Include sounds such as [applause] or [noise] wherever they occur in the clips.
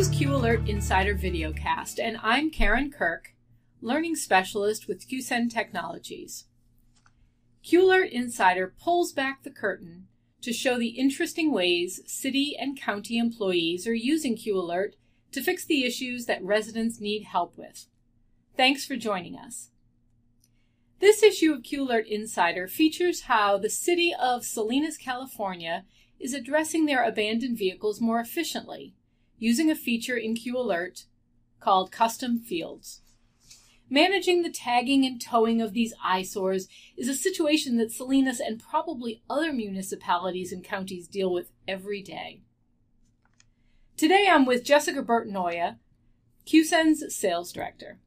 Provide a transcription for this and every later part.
This is Q Alert Insider Videocast, and I'm Karen Kirk, Learning Specialist with QScend Technologies. Q Alert Insider pulls back the curtain to show the interesting ways city and county employees are using Q Alert to fix the issues that residents need help with. Thanks for joining us. This issue of Q Alert Insider features how the city of Salinas, California is addressing their abandoned vehicles more efficiently using a feature in Q Alert called Custom Fields. Managing the tagging and towing of these eyesores is a situation that Salinas and probably other municipalities and counties deal with every day. Today I'm with Jessica Bertanoia, QScend's sales director.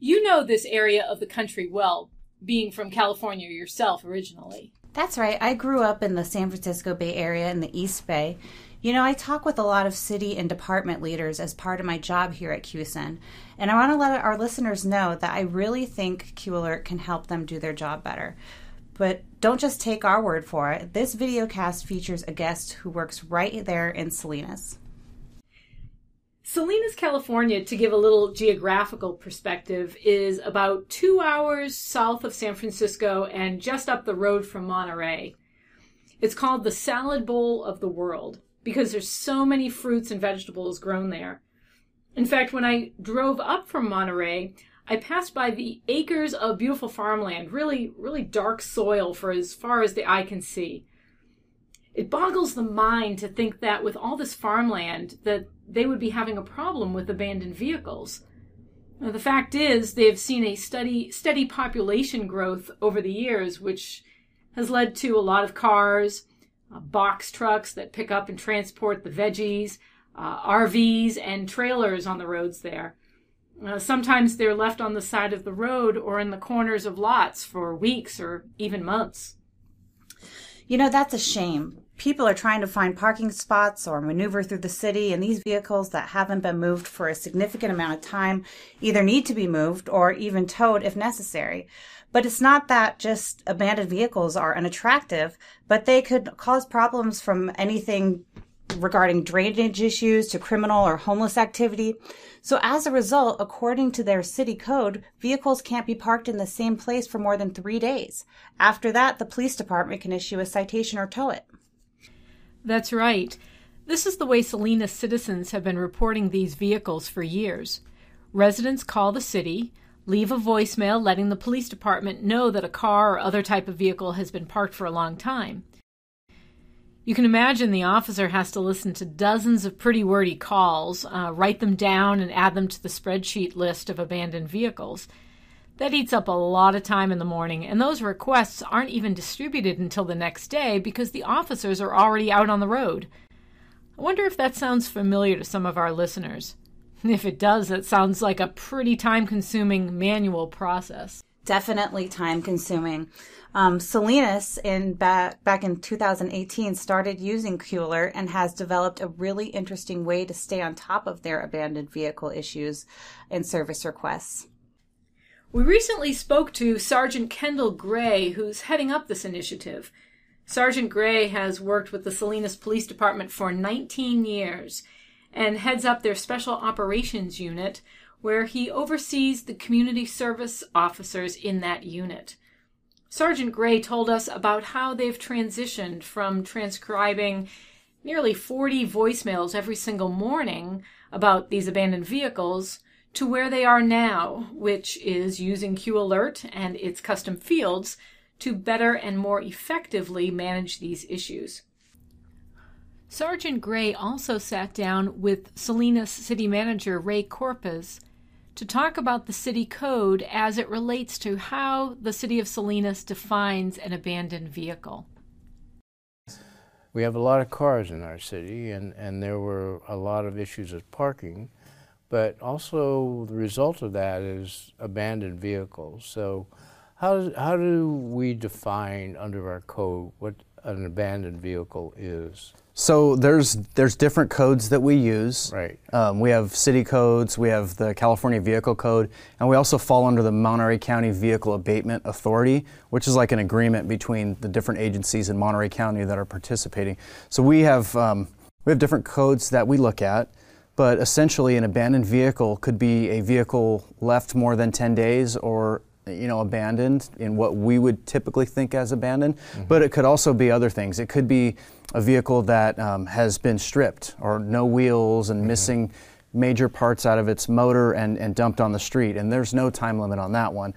You know this area of the country well, being from California yourself originally. That's right. I grew up in the San Francisco Bay Area in the East Bay. You know, I talk with a lot of city and department leaders as part of my job here at QScend, and I want to let our listeners know that I really think Q Alert can help them do their job better. But don't just take our word for it. This video cast features a guest who works right there in Salinas. Salinas, California, to give a little geographical perspective, is about two hours south of San Francisco and just up the road from Monterey. It's called the salad bowl of the world because there's so many fruits and vegetables grown there. In fact, when I drove up from Monterey, I passed by the acres of beautiful farmland, really, really dark soil for as far as the eye can see. It boggles the mind to think that with all this farmland, that they would be having a problem with abandoned vehicles. Now, the fact is, they have seen a steady, steady population growth over the years, which has led to a lot of cars, uh, box trucks that pick up and transport the veggies, uh, RVs, and trailers on the roads there. Uh, sometimes they're left on the side of the road or in the corners of lots for weeks or even months. You know, that's a shame. People are trying to find parking spots or maneuver through the city, and these vehicles that haven't been moved for a significant amount of time either need to be moved or even towed if necessary. But it's not that just abandoned vehicles are unattractive, but they could cause problems from anything regarding drainage issues to criminal or homeless activity. So as a result, according to their city code, vehicles can't be parked in the same place for more than three days. After that, the police department can issue a citation or tow it. That's right. This is the way Salinas citizens have been reporting these vehicles for years. Residents call the city, Leave a voicemail letting the police department know that a car or other type of vehicle has been parked for a long time. You can imagine the officer has to listen to dozens of pretty wordy calls, uh, write them down, and add them to the spreadsheet list of abandoned vehicles. That eats up a lot of time in the morning, and those requests aren't even distributed until the next day because the officers are already out on the road. I wonder if that sounds familiar to some of our listeners. [laughs] If it does, that sounds like a pretty time consuming manual process. Definitely time consuming. Um, Salinas in back, back in 2018 started using Alert and has developed a really interesting way to stay on top of their abandoned vehicle issues and service requests. We recently spoke to Sergeant Kendall Gray, who's heading up this initiative. Sergeant Gray has worked with the Salinas Police Department for 19 years and heads up their Special Operations Unit, where he oversees the community service officers in that unit. Sergeant Gray told us about how they've transitioned from transcribing nearly 40 voicemails every single morning about these abandoned vehicles to where they are now, which is using Q Alert and its custom fields to better and more effectively manage these issues. Sergeant Gray also sat down with Salinas City Manager Ray Corpus to talk about the city code as it relates to how the city of Salinas defines an abandoned vehicle. We have a lot of cars in our city, and, and there were a lot of issues with parking, but also the result of that is abandoned vehicles. So, how, how do we define under our code what an abandoned vehicle is? So there's there's different codes that we use. Right. Um, we have city codes, we have the California Vehicle Code, and we also fall under the Monterey County Vehicle Abatement Authority, which is like an agreement between the different agencies in Monterey County that are participating. So we have um, we have different codes that we look at. but essentially an abandoned vehicle could be a vehicle left more than 10 days or you know abandoned in what we would typically think as abandoned but it could also be other things. It could be a vehicle that um, has been stripped or no wheels and missing major parts out of its motor and, and dumped on the street and there's no time limit on that one.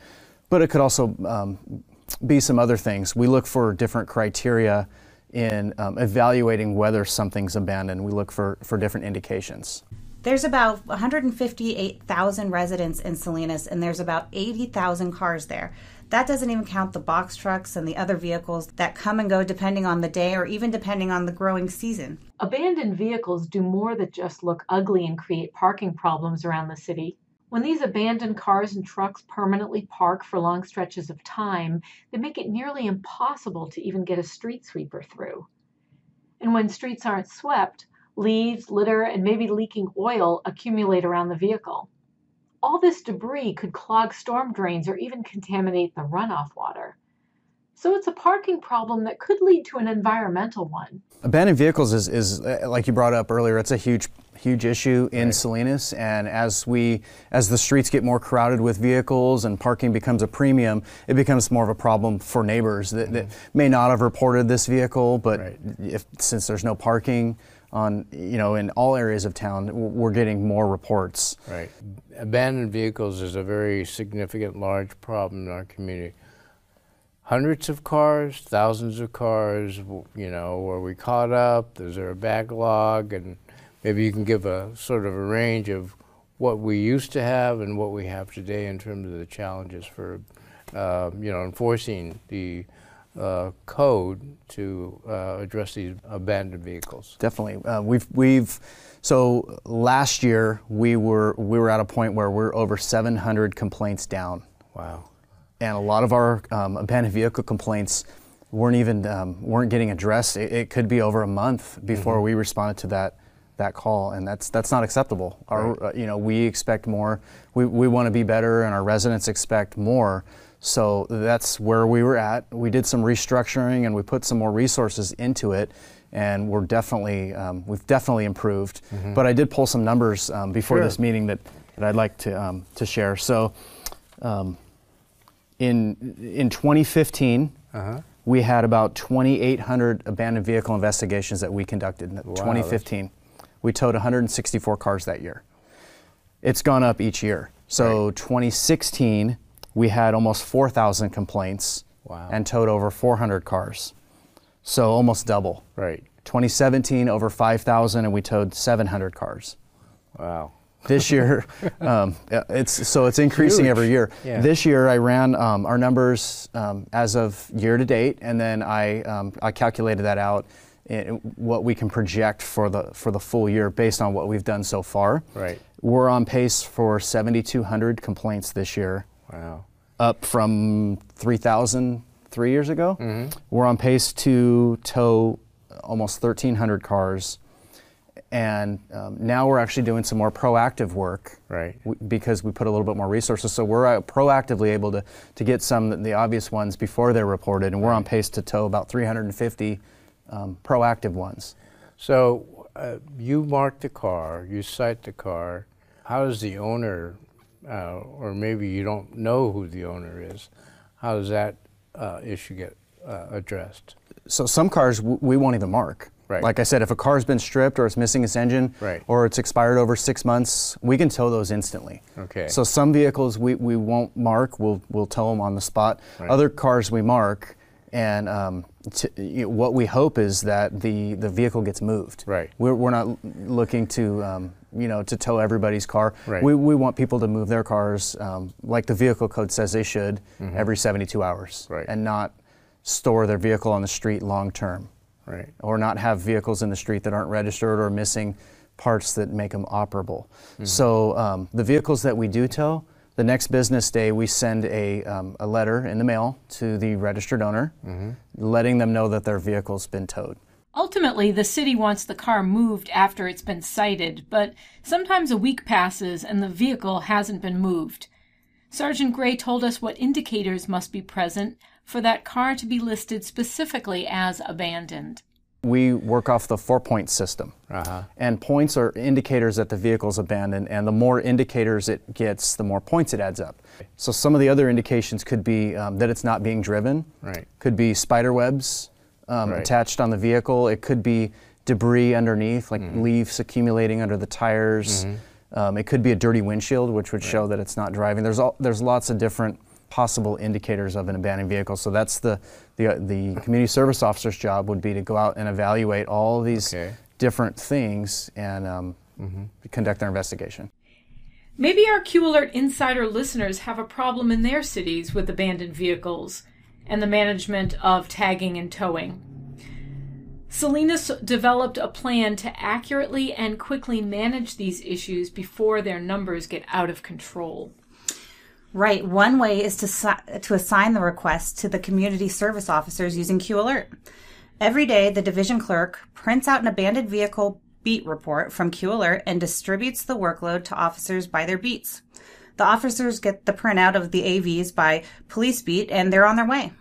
But it could also um, be some other things. We look for different criteria in um, evaluating whether something's abandoned. We look for, for different indications There's about 158,000 residents in Salinas, and there's about 80,000 cars there. That doesn't even count the box trucks and the other vehicles that come and go depending on the day or even depending on the growing season. Abandoned vehicles do more than just look ugly and create parking problems around the city. When these abandoned cars and trucks permanently park for long stretches of time, they make it nearly impossible to even get a street sweeper through. And when streets aren't swept, leaves, litter, and maybe leaking oil accumulate around the vehicle. All this debris could clog storm drains or even contaminate the runoff water. So it's a parking problem that could lead to an environmental one. Abandoned vehicles is, is uh, like you brought up earlier. It's a huge, huge issue in Salinas, and as we, as the streets get more crowded with vehicles and parking becomes a premium, it becomes more of a problem for neighbors that, that may not have reported this vehicle, but Right. if since there's no parking on, you know, in all areas of town, we're getting more reports. Right. Abandoned vehicles is a very significant, large problem in our community. Hundreds of cars, thousands of cars, you know, are we caught up? Is there a backlog? And maybe you can give a sort of a range of what we used to have and what we have today in terms of the challenges for, uh, you know, enforcing the uh, code to uh, address these abandoned vehicles. Definitely. Uh, we've we've so last year we were we were at a point where we're over 700 complaints down, Wow. and a lot of our um, abandoned vehicle complaints weren't even um, weren't getting addressed. It, it could be over a month before we responded to that that call, and that's that's not acceptable. Our uh, you know we expect more. We we want to be better, and our residents expect more. So that's where we were at. We did some restructuring, and we put some more resources into it, and we're definitely um, we've definitely improved. But I did pull some numbers um, before Sure. this meeting that, that I'd like to um, to share. So. Um, in in 2015, Uh-huh. we had about 2,800 abandoned vehicle investigations that we conducted. In 2015, we towed 164 cars that year. It's gone up each year. So 2016, we had almost 4,000 complaints Wow. and towed over 400 cars. So almost double. Right. 2017, over 5,000, and we towed 700 cars Wow. this year [laughs] um, it's so it's increasing Huge. every year Yeah. this year i ran um, our numbers um, as of year to date and then i um, i calculated that out in what we can project for the for the full year based on what we've done so far Right. we're on pace for 7200 complaints this year Wow. up from 3000 three years ago Mm-hmm. we're on pace to tow almost 1300 cars and um, now we're actually doing some more proactive work Right. w- because we put a little bit more resources. So we're uh, proactively able to, to get some of the obvious ones before they're reported, and we're on pace to tow about 350 um, proactive ones. So uh, you mark the car, you cite the car. How does the owner, uh, or maybe you don't know who the owner is, how does that uh, issue get uh, addressed? So some cars w- we won't even mark. Right. Like I said, if a car's been stripped or it's missing its engine, Right. or it's expired over six months, we can tow those instantly. Okay. So some vehicles we, we won't mark. We'll we'll tow them on the spot. Right. Other cars we mark, and um, t- you know, what we hope is that the, the vehicle gets moved. Right. We're, we're not looking to um, you know to tow everybody's car. Right. We, we want people to move their cars um, like the vehicle code says they should every 72 hours, Mm-hmm. Right. and not store their vehicle on the street long term Right. or not have vehicles in the street that aren't registered or missing parts that make them operable. So um, the vehicles that we do tow, the next business day we send a, um, a letter in the mail to the registered owner, letting them know that their vehicle's been towed. Ultimately, the city wants the car moved after it's been cited, but sometimes a week passes and the vehicle hasn't been moved. Sergeant Gray told us what indicators must be present for that car to be listed specifically as abandoned. We work off the four point system. Uh-huh. And points are indicators that the vehicle is abandoned, and the more indicators it gets, the more points it adds up. So some of the other indications could be um, that it's not being driven. Right. Could be spider webs um, Right. attached on the vehicle. It could be debris underneath, like Mm-hmm. leaves accumulating under the tires. Um, it could be a dirty windshield, which would show that it's not driving. There's all, there's lots of different possible indicators of an abandoned vehicle. So that's the the, uh, the [laughs] community service officer's job would be to go out and evaluate all these Okay. different things and um, conduct their investigation. Maybe our Q Alert Insider listeners have a problem in their cities with abandoned vehicles and the management of tagging and towing. Salinas developed a plan to accurately and quickly manage these issues before their numbers get out of control. Right. One way is to, to assign the request to the community service officers using Q Alert. Every day, the division clerk prints out an abandoned vehicle beat report from Q Alert and distributes the workload to officers by their beats. The officers get the printout of the AVs by police beat and they're on their way.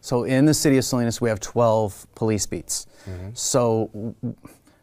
So in the city of Salinas, we have 12 police beats. So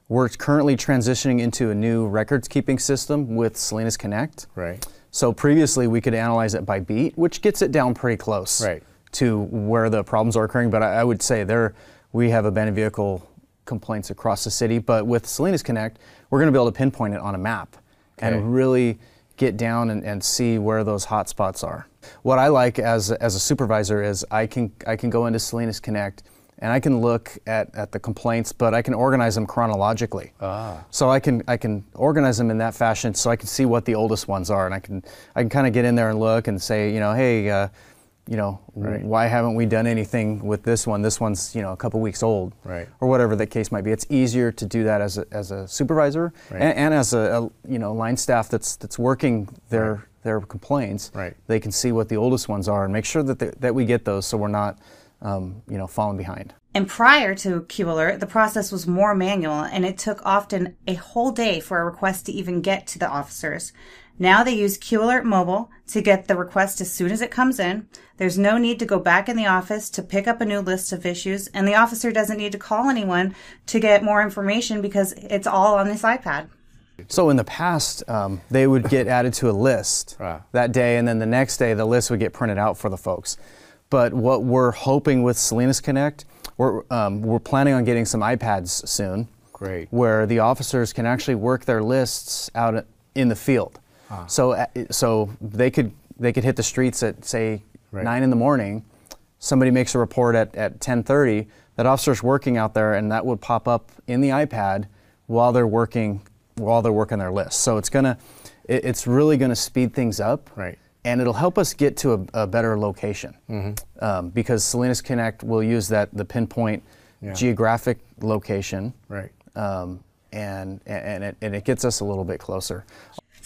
we're currently transitioning into a new records keeping system with Salinas Connect. Right. So previously we could analyze it by beat, which gets it down pretty close Right. to where the problems are occurring. But I, I would say there we have abandoned vehicle complaints across the city. But with Salinas Connect, we're going to be able to pinpoint it on a map Okay. and really get down and, and see where those hot spots are. What I like as, as a supervisor is I can, I can go into Salinas Connect and I can look at, at the complaints, but I can organize them chronologically. Ah. So I can I can organize them in that fashion, so I can see what the oldest ones are, and I can I can kind of get in there and look and say, you know, hey, uh, you know, Right. why haven't we done anything with this one? This one's you know a couple weeks old, Right. or whatever the case might be. It's easier to do that as a, as a supervisor Right. and, and as a, a you know line staff that's that's working their Right. their complaints. Right. They can see what the oldest ones are and make sure that they, that we get those, so we're not um, you know falling behind. And prior to Q Alert, the process was more manual and it took often a whole day for a request to even get to the officers. Now they use QAlert Mobile to get the request as soon as it comes in. There's no need to go back in the office to pick up a new list of issues, and the officer doesn't need to call anyone to get more information because it's all on this iPad. So in the past, um, they would get added to a list Right. that day, and then the next day the list would get printed out for the folks. But what we're hoping with Salinas Connect, we're um, we're planning on getting some iPads soon, Great. where the officers can actually work their lists out in the field. So uh, so they could they could hit the streets at say Right. nine in the morning. Somebody makes a report at, at 10:30. That officer's working out there, and that would pop up in the iPad while they're working while they're working their list. So it's gonna it, it's really gonna speed things up. Right. And it'll help us get to a, a better location um, because Salinas Connect will use that the pinpoint Yeah. geographic location Right. um, and and it, and it gets us a little bit closer.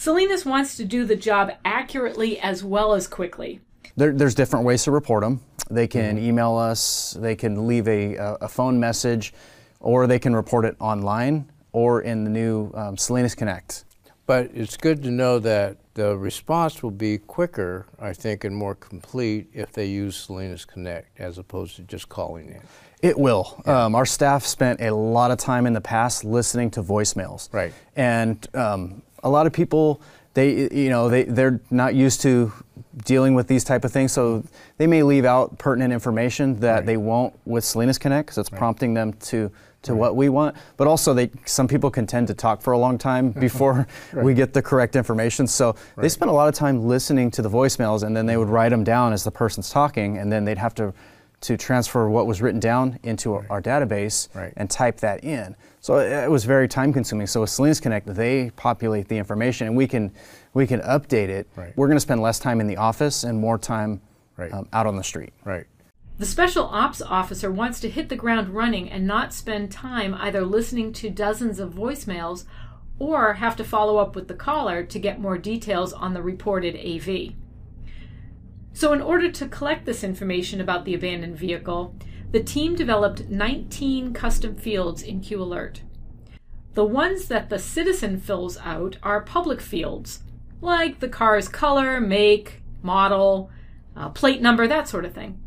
Salinas wants to do the job accurately as well as quickly. There, there's different ways to report them. They can email us, they can leave a, a, a phone message, or they can report it online or in the new um, Salinas Connect. But it's good to know that the response will be quicker, I think, and more complete if they use Salinas Connect as opposed to just calling in. It will. Um, our staff spent a lot of time in the past listening to voicemails. Right. And um, a lot of people, they, you know, they, they're not used to dealing with these type of things, so they may leave out pertinent information that Right. they won't with Salinas Connect, because it's prompting them to, to what we want. But also, they, some people can tend to talk for a long time [laughs] before we get the correct information. So they Right. spend a lot of time listening to the voicemails, and then they would write them down as the person's talking, and then they'd have to to transfer what was written down into our- our database Right. and type that in. So it, it was very time consuming. So with Salinas Connect, they populate the information, and we can we can update it. Right. We're going to spend less time in the office and more time Right. um, out on the street. Right. The special ops officer wants to hit the ground running and not spend time either listening to dozens of voicemails or have to follow up with the caller to get more details on the reported AV. So, in order to collect this information about the abandoned vehicle, the team developed 19 custom fields in QAlert. The ones that the citizen fills out are public fields, like the car's color, make, model, uh, plate number, that sort of thing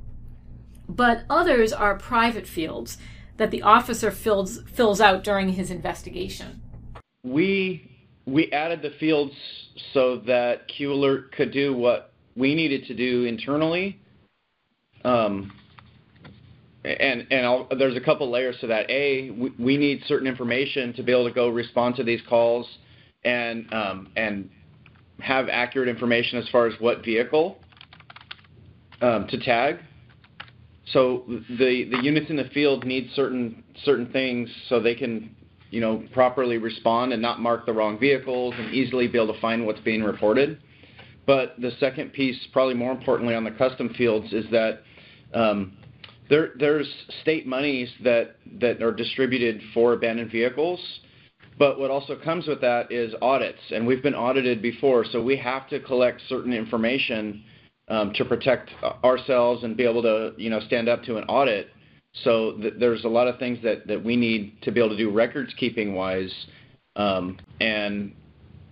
but others are private fields that the officer fills fills out during his investigation. We we added the fields so that QAlert could do what we needed to do internally. Um, and and I'll, there's a couple layers to that. A, we, we, need certain information to be able to go respond to these calls, and um, and have accurate information as far as what vehicle um, to tag. So the the units in the field need certain certain things so they can you know properly respond and not mark the wrong vehicles and easily be able to find what's being reported. But the second piece, probably more importantly on the custom fields, is that um, there, there's state monies that, that are distributed for abandoned vehicles, but what also comes with that is audits, and we've been audited before, so we have to collect certain information um, to protect ourselves and be able to, you know, stand up to an audit. So th- there's a lot of things that, that we need to be able to do records keeping wise, um, and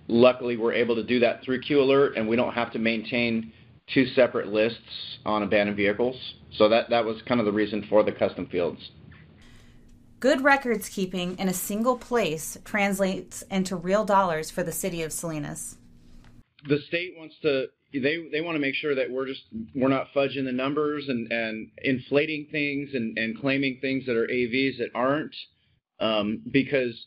luckily we're able to do that through Q Alert, and we don't have to maintain two separate lists on abandoned vehicles. So that, that was kind of the reason for the custom fields. Good records keeping in a single place translates into real dollars for the city of Salinas. The state wants to they they want to make sure that we're just we're not fudging the numbers and and inflating things and and claiming things that are AVs that aren't um, because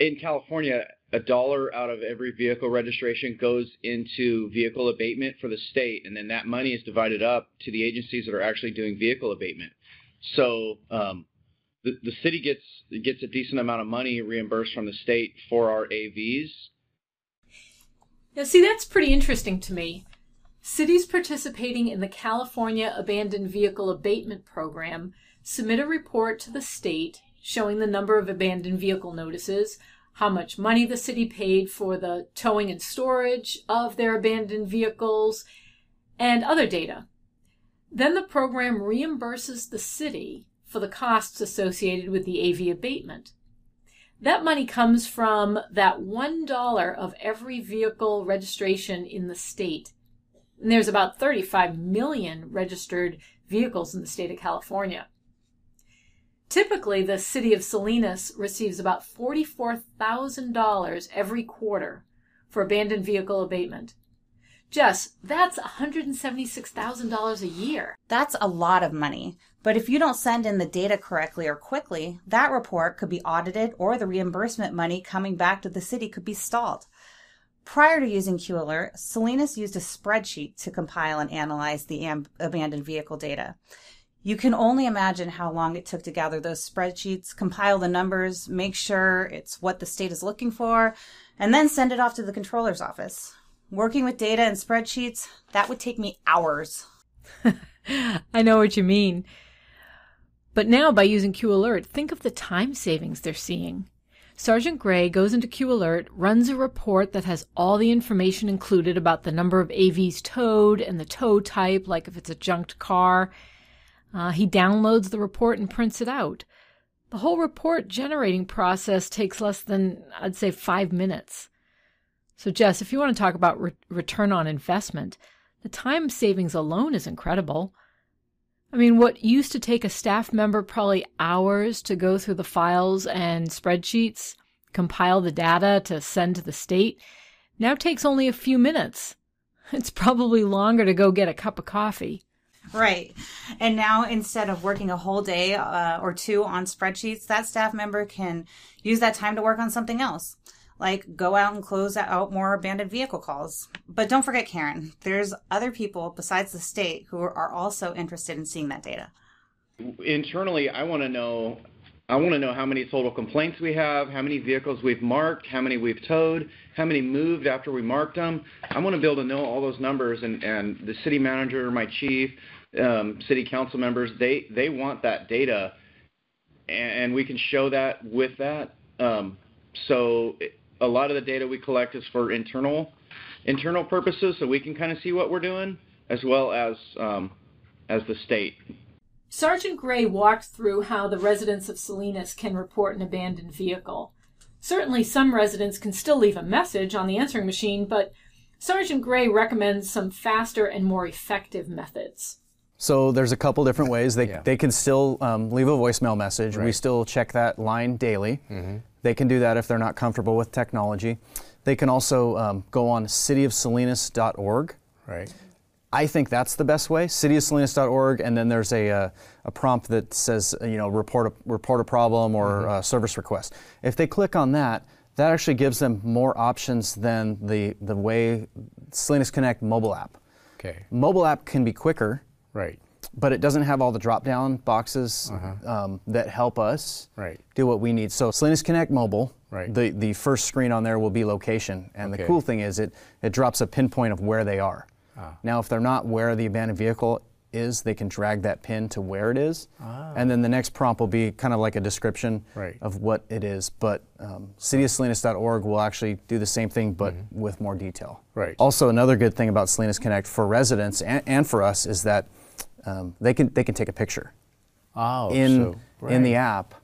in California a dollar out of every vehicle registration goes into vehicle abatement for the state, and then that money is divided up to the agencies that are actually doing vehicle abatement. So um, the, the city gets gets a decent amount of money reimbursed from the state for our AVs. Now, see, that's pretty interesting to me. Cities participating in the California Abandoned Vehicle Abatement Program submit a report to the state showing the number of abandoned vehicle notices, how much money the city paid for the towing and storage of their abandoned vehicles, and other data. Then the program reimburses the city for the costs associated with the AV abatement. That money comes from that $1 of every vehicle registration in the state. And there's about 35 million registered vehicles in the state of California. Typically, the city of Salinas receives about $44,000 every quarter for abandoned vehicle abatement. Jess, that's $176,000 a year. That's a lot of money. But if you don't send in the data correctly or quickly, that report could be audited or the reimbursement money coming back to the city could be stalled. Prior to using Q Alert, Salinas used a spreadsheet to compile and analyze the amb- abandoned vehicle data. You can only imagine how long it took to gather those spreadsheets, compile the numbers, make sure it's what the state is looking for, and then send it off to the controller's office. Working with data and spreadsheets, that would take me hours. [laughs] I know what you mean. But now, by using Q Alert, think of the time savings they're seeing. Sergeant Gray goes into Q Alert, runs a report that has all the information included about the number of AVs towed and the tow type, like if it's a junked car, uh, he downloads the report and prints it out. The whole report generating process takes less than, I'd say, five minutes. So, Jess, if you want to talk about re- return on investment, the time savings alone is incredible. I mean, what used to take a staff member probably hours to go through the files and spreadsheets, compile the data to send to the state, now takes only a few minutes. It's probably longer to go get a cup of coffee. Right. And now instead of working a whole day uh, or two on spreadsheets, that staff member can use that time to work on something else, like go out and close out more abandoned vehicle calls. But don't forget, Karen, there's other people besides the state who are also interested in seeing that data. Internally, I want to know. I want to know how many total complaints we have, how many vehicles we've marked, how many we've towed, how many moved after we marked them. I want to be able to know all those numbers, and, and the city manager, my chief, um, city council members, they they want that data, and we can show that with that. Um, so a lot of the data we collect is for internal internal purposes, so we can kind of see what we're doing, as well as um, as the state. Sergeant Gray walked through how the residents of Salinas can report an abandoned vehicle. Certainly, some residents can still leave a message on the answering machine, but Sergeant Gray recommends some faster and more effective methods. So there's a couple different ways. They, Yeah. they can still um, leave a voicemail message. We still check that line daily. They can do that if they're not comfortable with technology. They can also um, go on cityofsalinas.org. Right. I think that's the best way. Cityofsalinas.org, and then there's a, uh, a prompt that says, uh, you know, report a, report a problem or uh, service request. If they click on that, that actually gives them more options than the, the way Salinas Connect mobile app. Okay. Mobile app can be quicker, Right. but it doesn't have all the drop down boxes um, that help us Right. do what we need. So Salinas Connect Mobile, Right. the, the first screen on there will be location. And the cool thing is it, it drops a pinpoint of where they are. Ah. Now, if they're not where the abandoned vehicle is, they can drag that pin to where it is. And then the next prompt will be kind of like a description Ah. Right. of what it is. But um, cityofsalinas.org will actually do the same thing, but with more detail. Right. Also, another good thing about Salinas Connect for residents and, and for us is that um, they can they can take a picture Oh, in so, in the app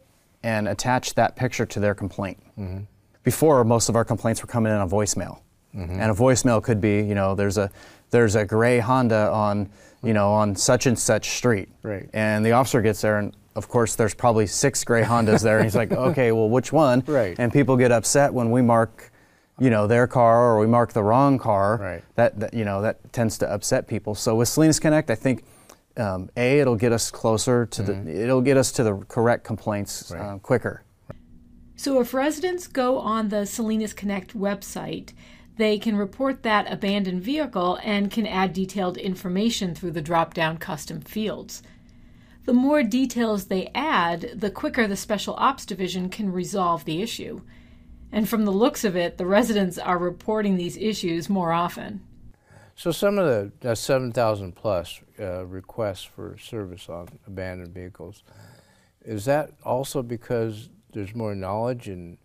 and attach that picture to their complaint. Mm-hmm. Before, most of our complaints were coming in on voicemail, Mm-hmm. and a voicemail could be, you know, there's a there's a gray Honda on, you know, on such and such street, Right. And the officer gets there, and of course, there's probably six gray Hondas there, and he's like, okay, well, which one? Right. And people get upset when we mark. You know their car, or we mark the wrong car. Right. That, that you know that tends to upset people. So with Salinas Connect, I think um, a it'll get us closer to the it'll get us to the correct complaints Mm-hmm. Right. um, quicker. So if residents go on the Salinas Connect website, they can report that abandoned vehicle and can add detailed information through the drop down custom fields. The more details they add, the quicker the Special Ops Division can resolve the issue. And from the looks of it, the residents are reporting these issues more often. So some of the uh, 7,000 plus uh, requests for service on abandoned vehicles, is that also because there's more knowledge in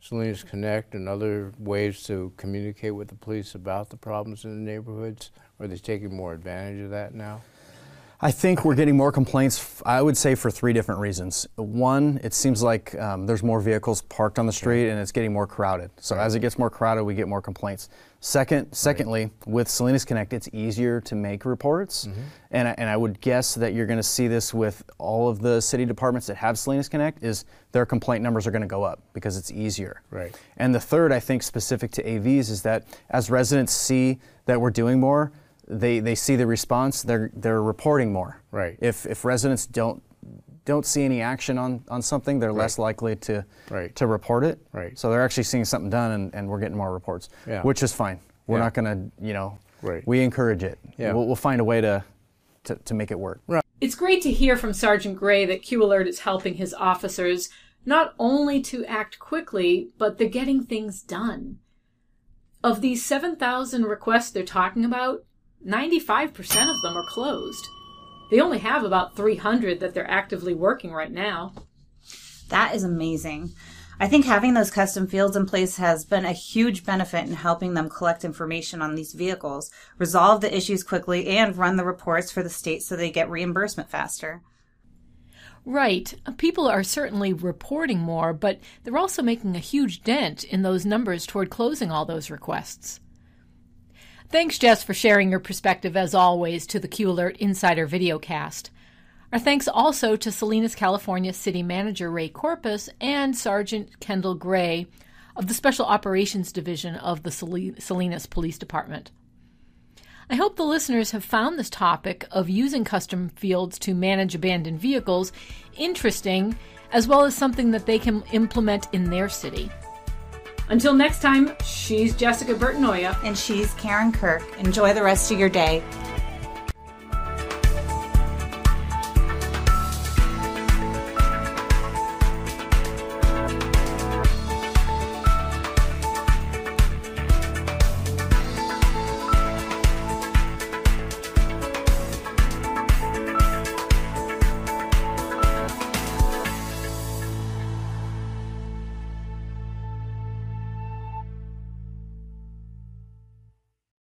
Salinas Connect and other ways to communicate with the police about the problems in the neighborhoods? Are they taking more advantage of that now? I think we're getting more complaints. I would say for three different reasons. One, it seems like um, there's more vehicles parked on the street and it's getting more crowded. So as it gets more crowded, we get more complaints. Second, secondly, with Salinas Connect, it's easier to make reports, and I, and I would guess that you're going to see this with all of the city departments that have Salinas Connect is their complaint numbers are going to go up because it's easier. Right. And the third, I think, specific to AVs is that as residents see that we're doing more, they, they see the response, they're, they're reporting more. Right. If, if residents don't, don't see any action on, on something, they're less likely to, Right. to report it. Right. So they're actually seeing something done and, and we're getting more reports, Yeah. which is fine. We're Yeah. not going to, you know, Right. we encourage it. Yeah. We'll, we'll find a way to, to, to make it work. Right. It's great to hear from Sergeant Gray that Q Alert is helping his officers not only to act quickly, but they're getting things done. Of these 7,000 requests they're talking about, 95% of them are closed. They only have about 300 that they're actively working right now. That is amazing. I think having those custom fields in place has been a huge benefit in helping them collect information on these vehicles, resolve the issues quickly, and run the reports for the state so they get reimbursement faster. Right. People are certainly reporting more, but they're also making a huge dent in those numbers toward closing all those requests. Thanks, Jess, for sharing your perspective as always to the Q Alert Insider videocast. Our thanks also to Salinas, California City Manager Ray Corpus and Sergeant Kendall Gray of the Special Operations Division of the Salinas Police Department. I hope the listeners have found this topic of using custom fields to manage abandoned vehicles interesting, as well as something that they can implement in their city. Until next time, she's Jessica Bertanoia. And she's Karen Kirk. Enjoy the rest of your day.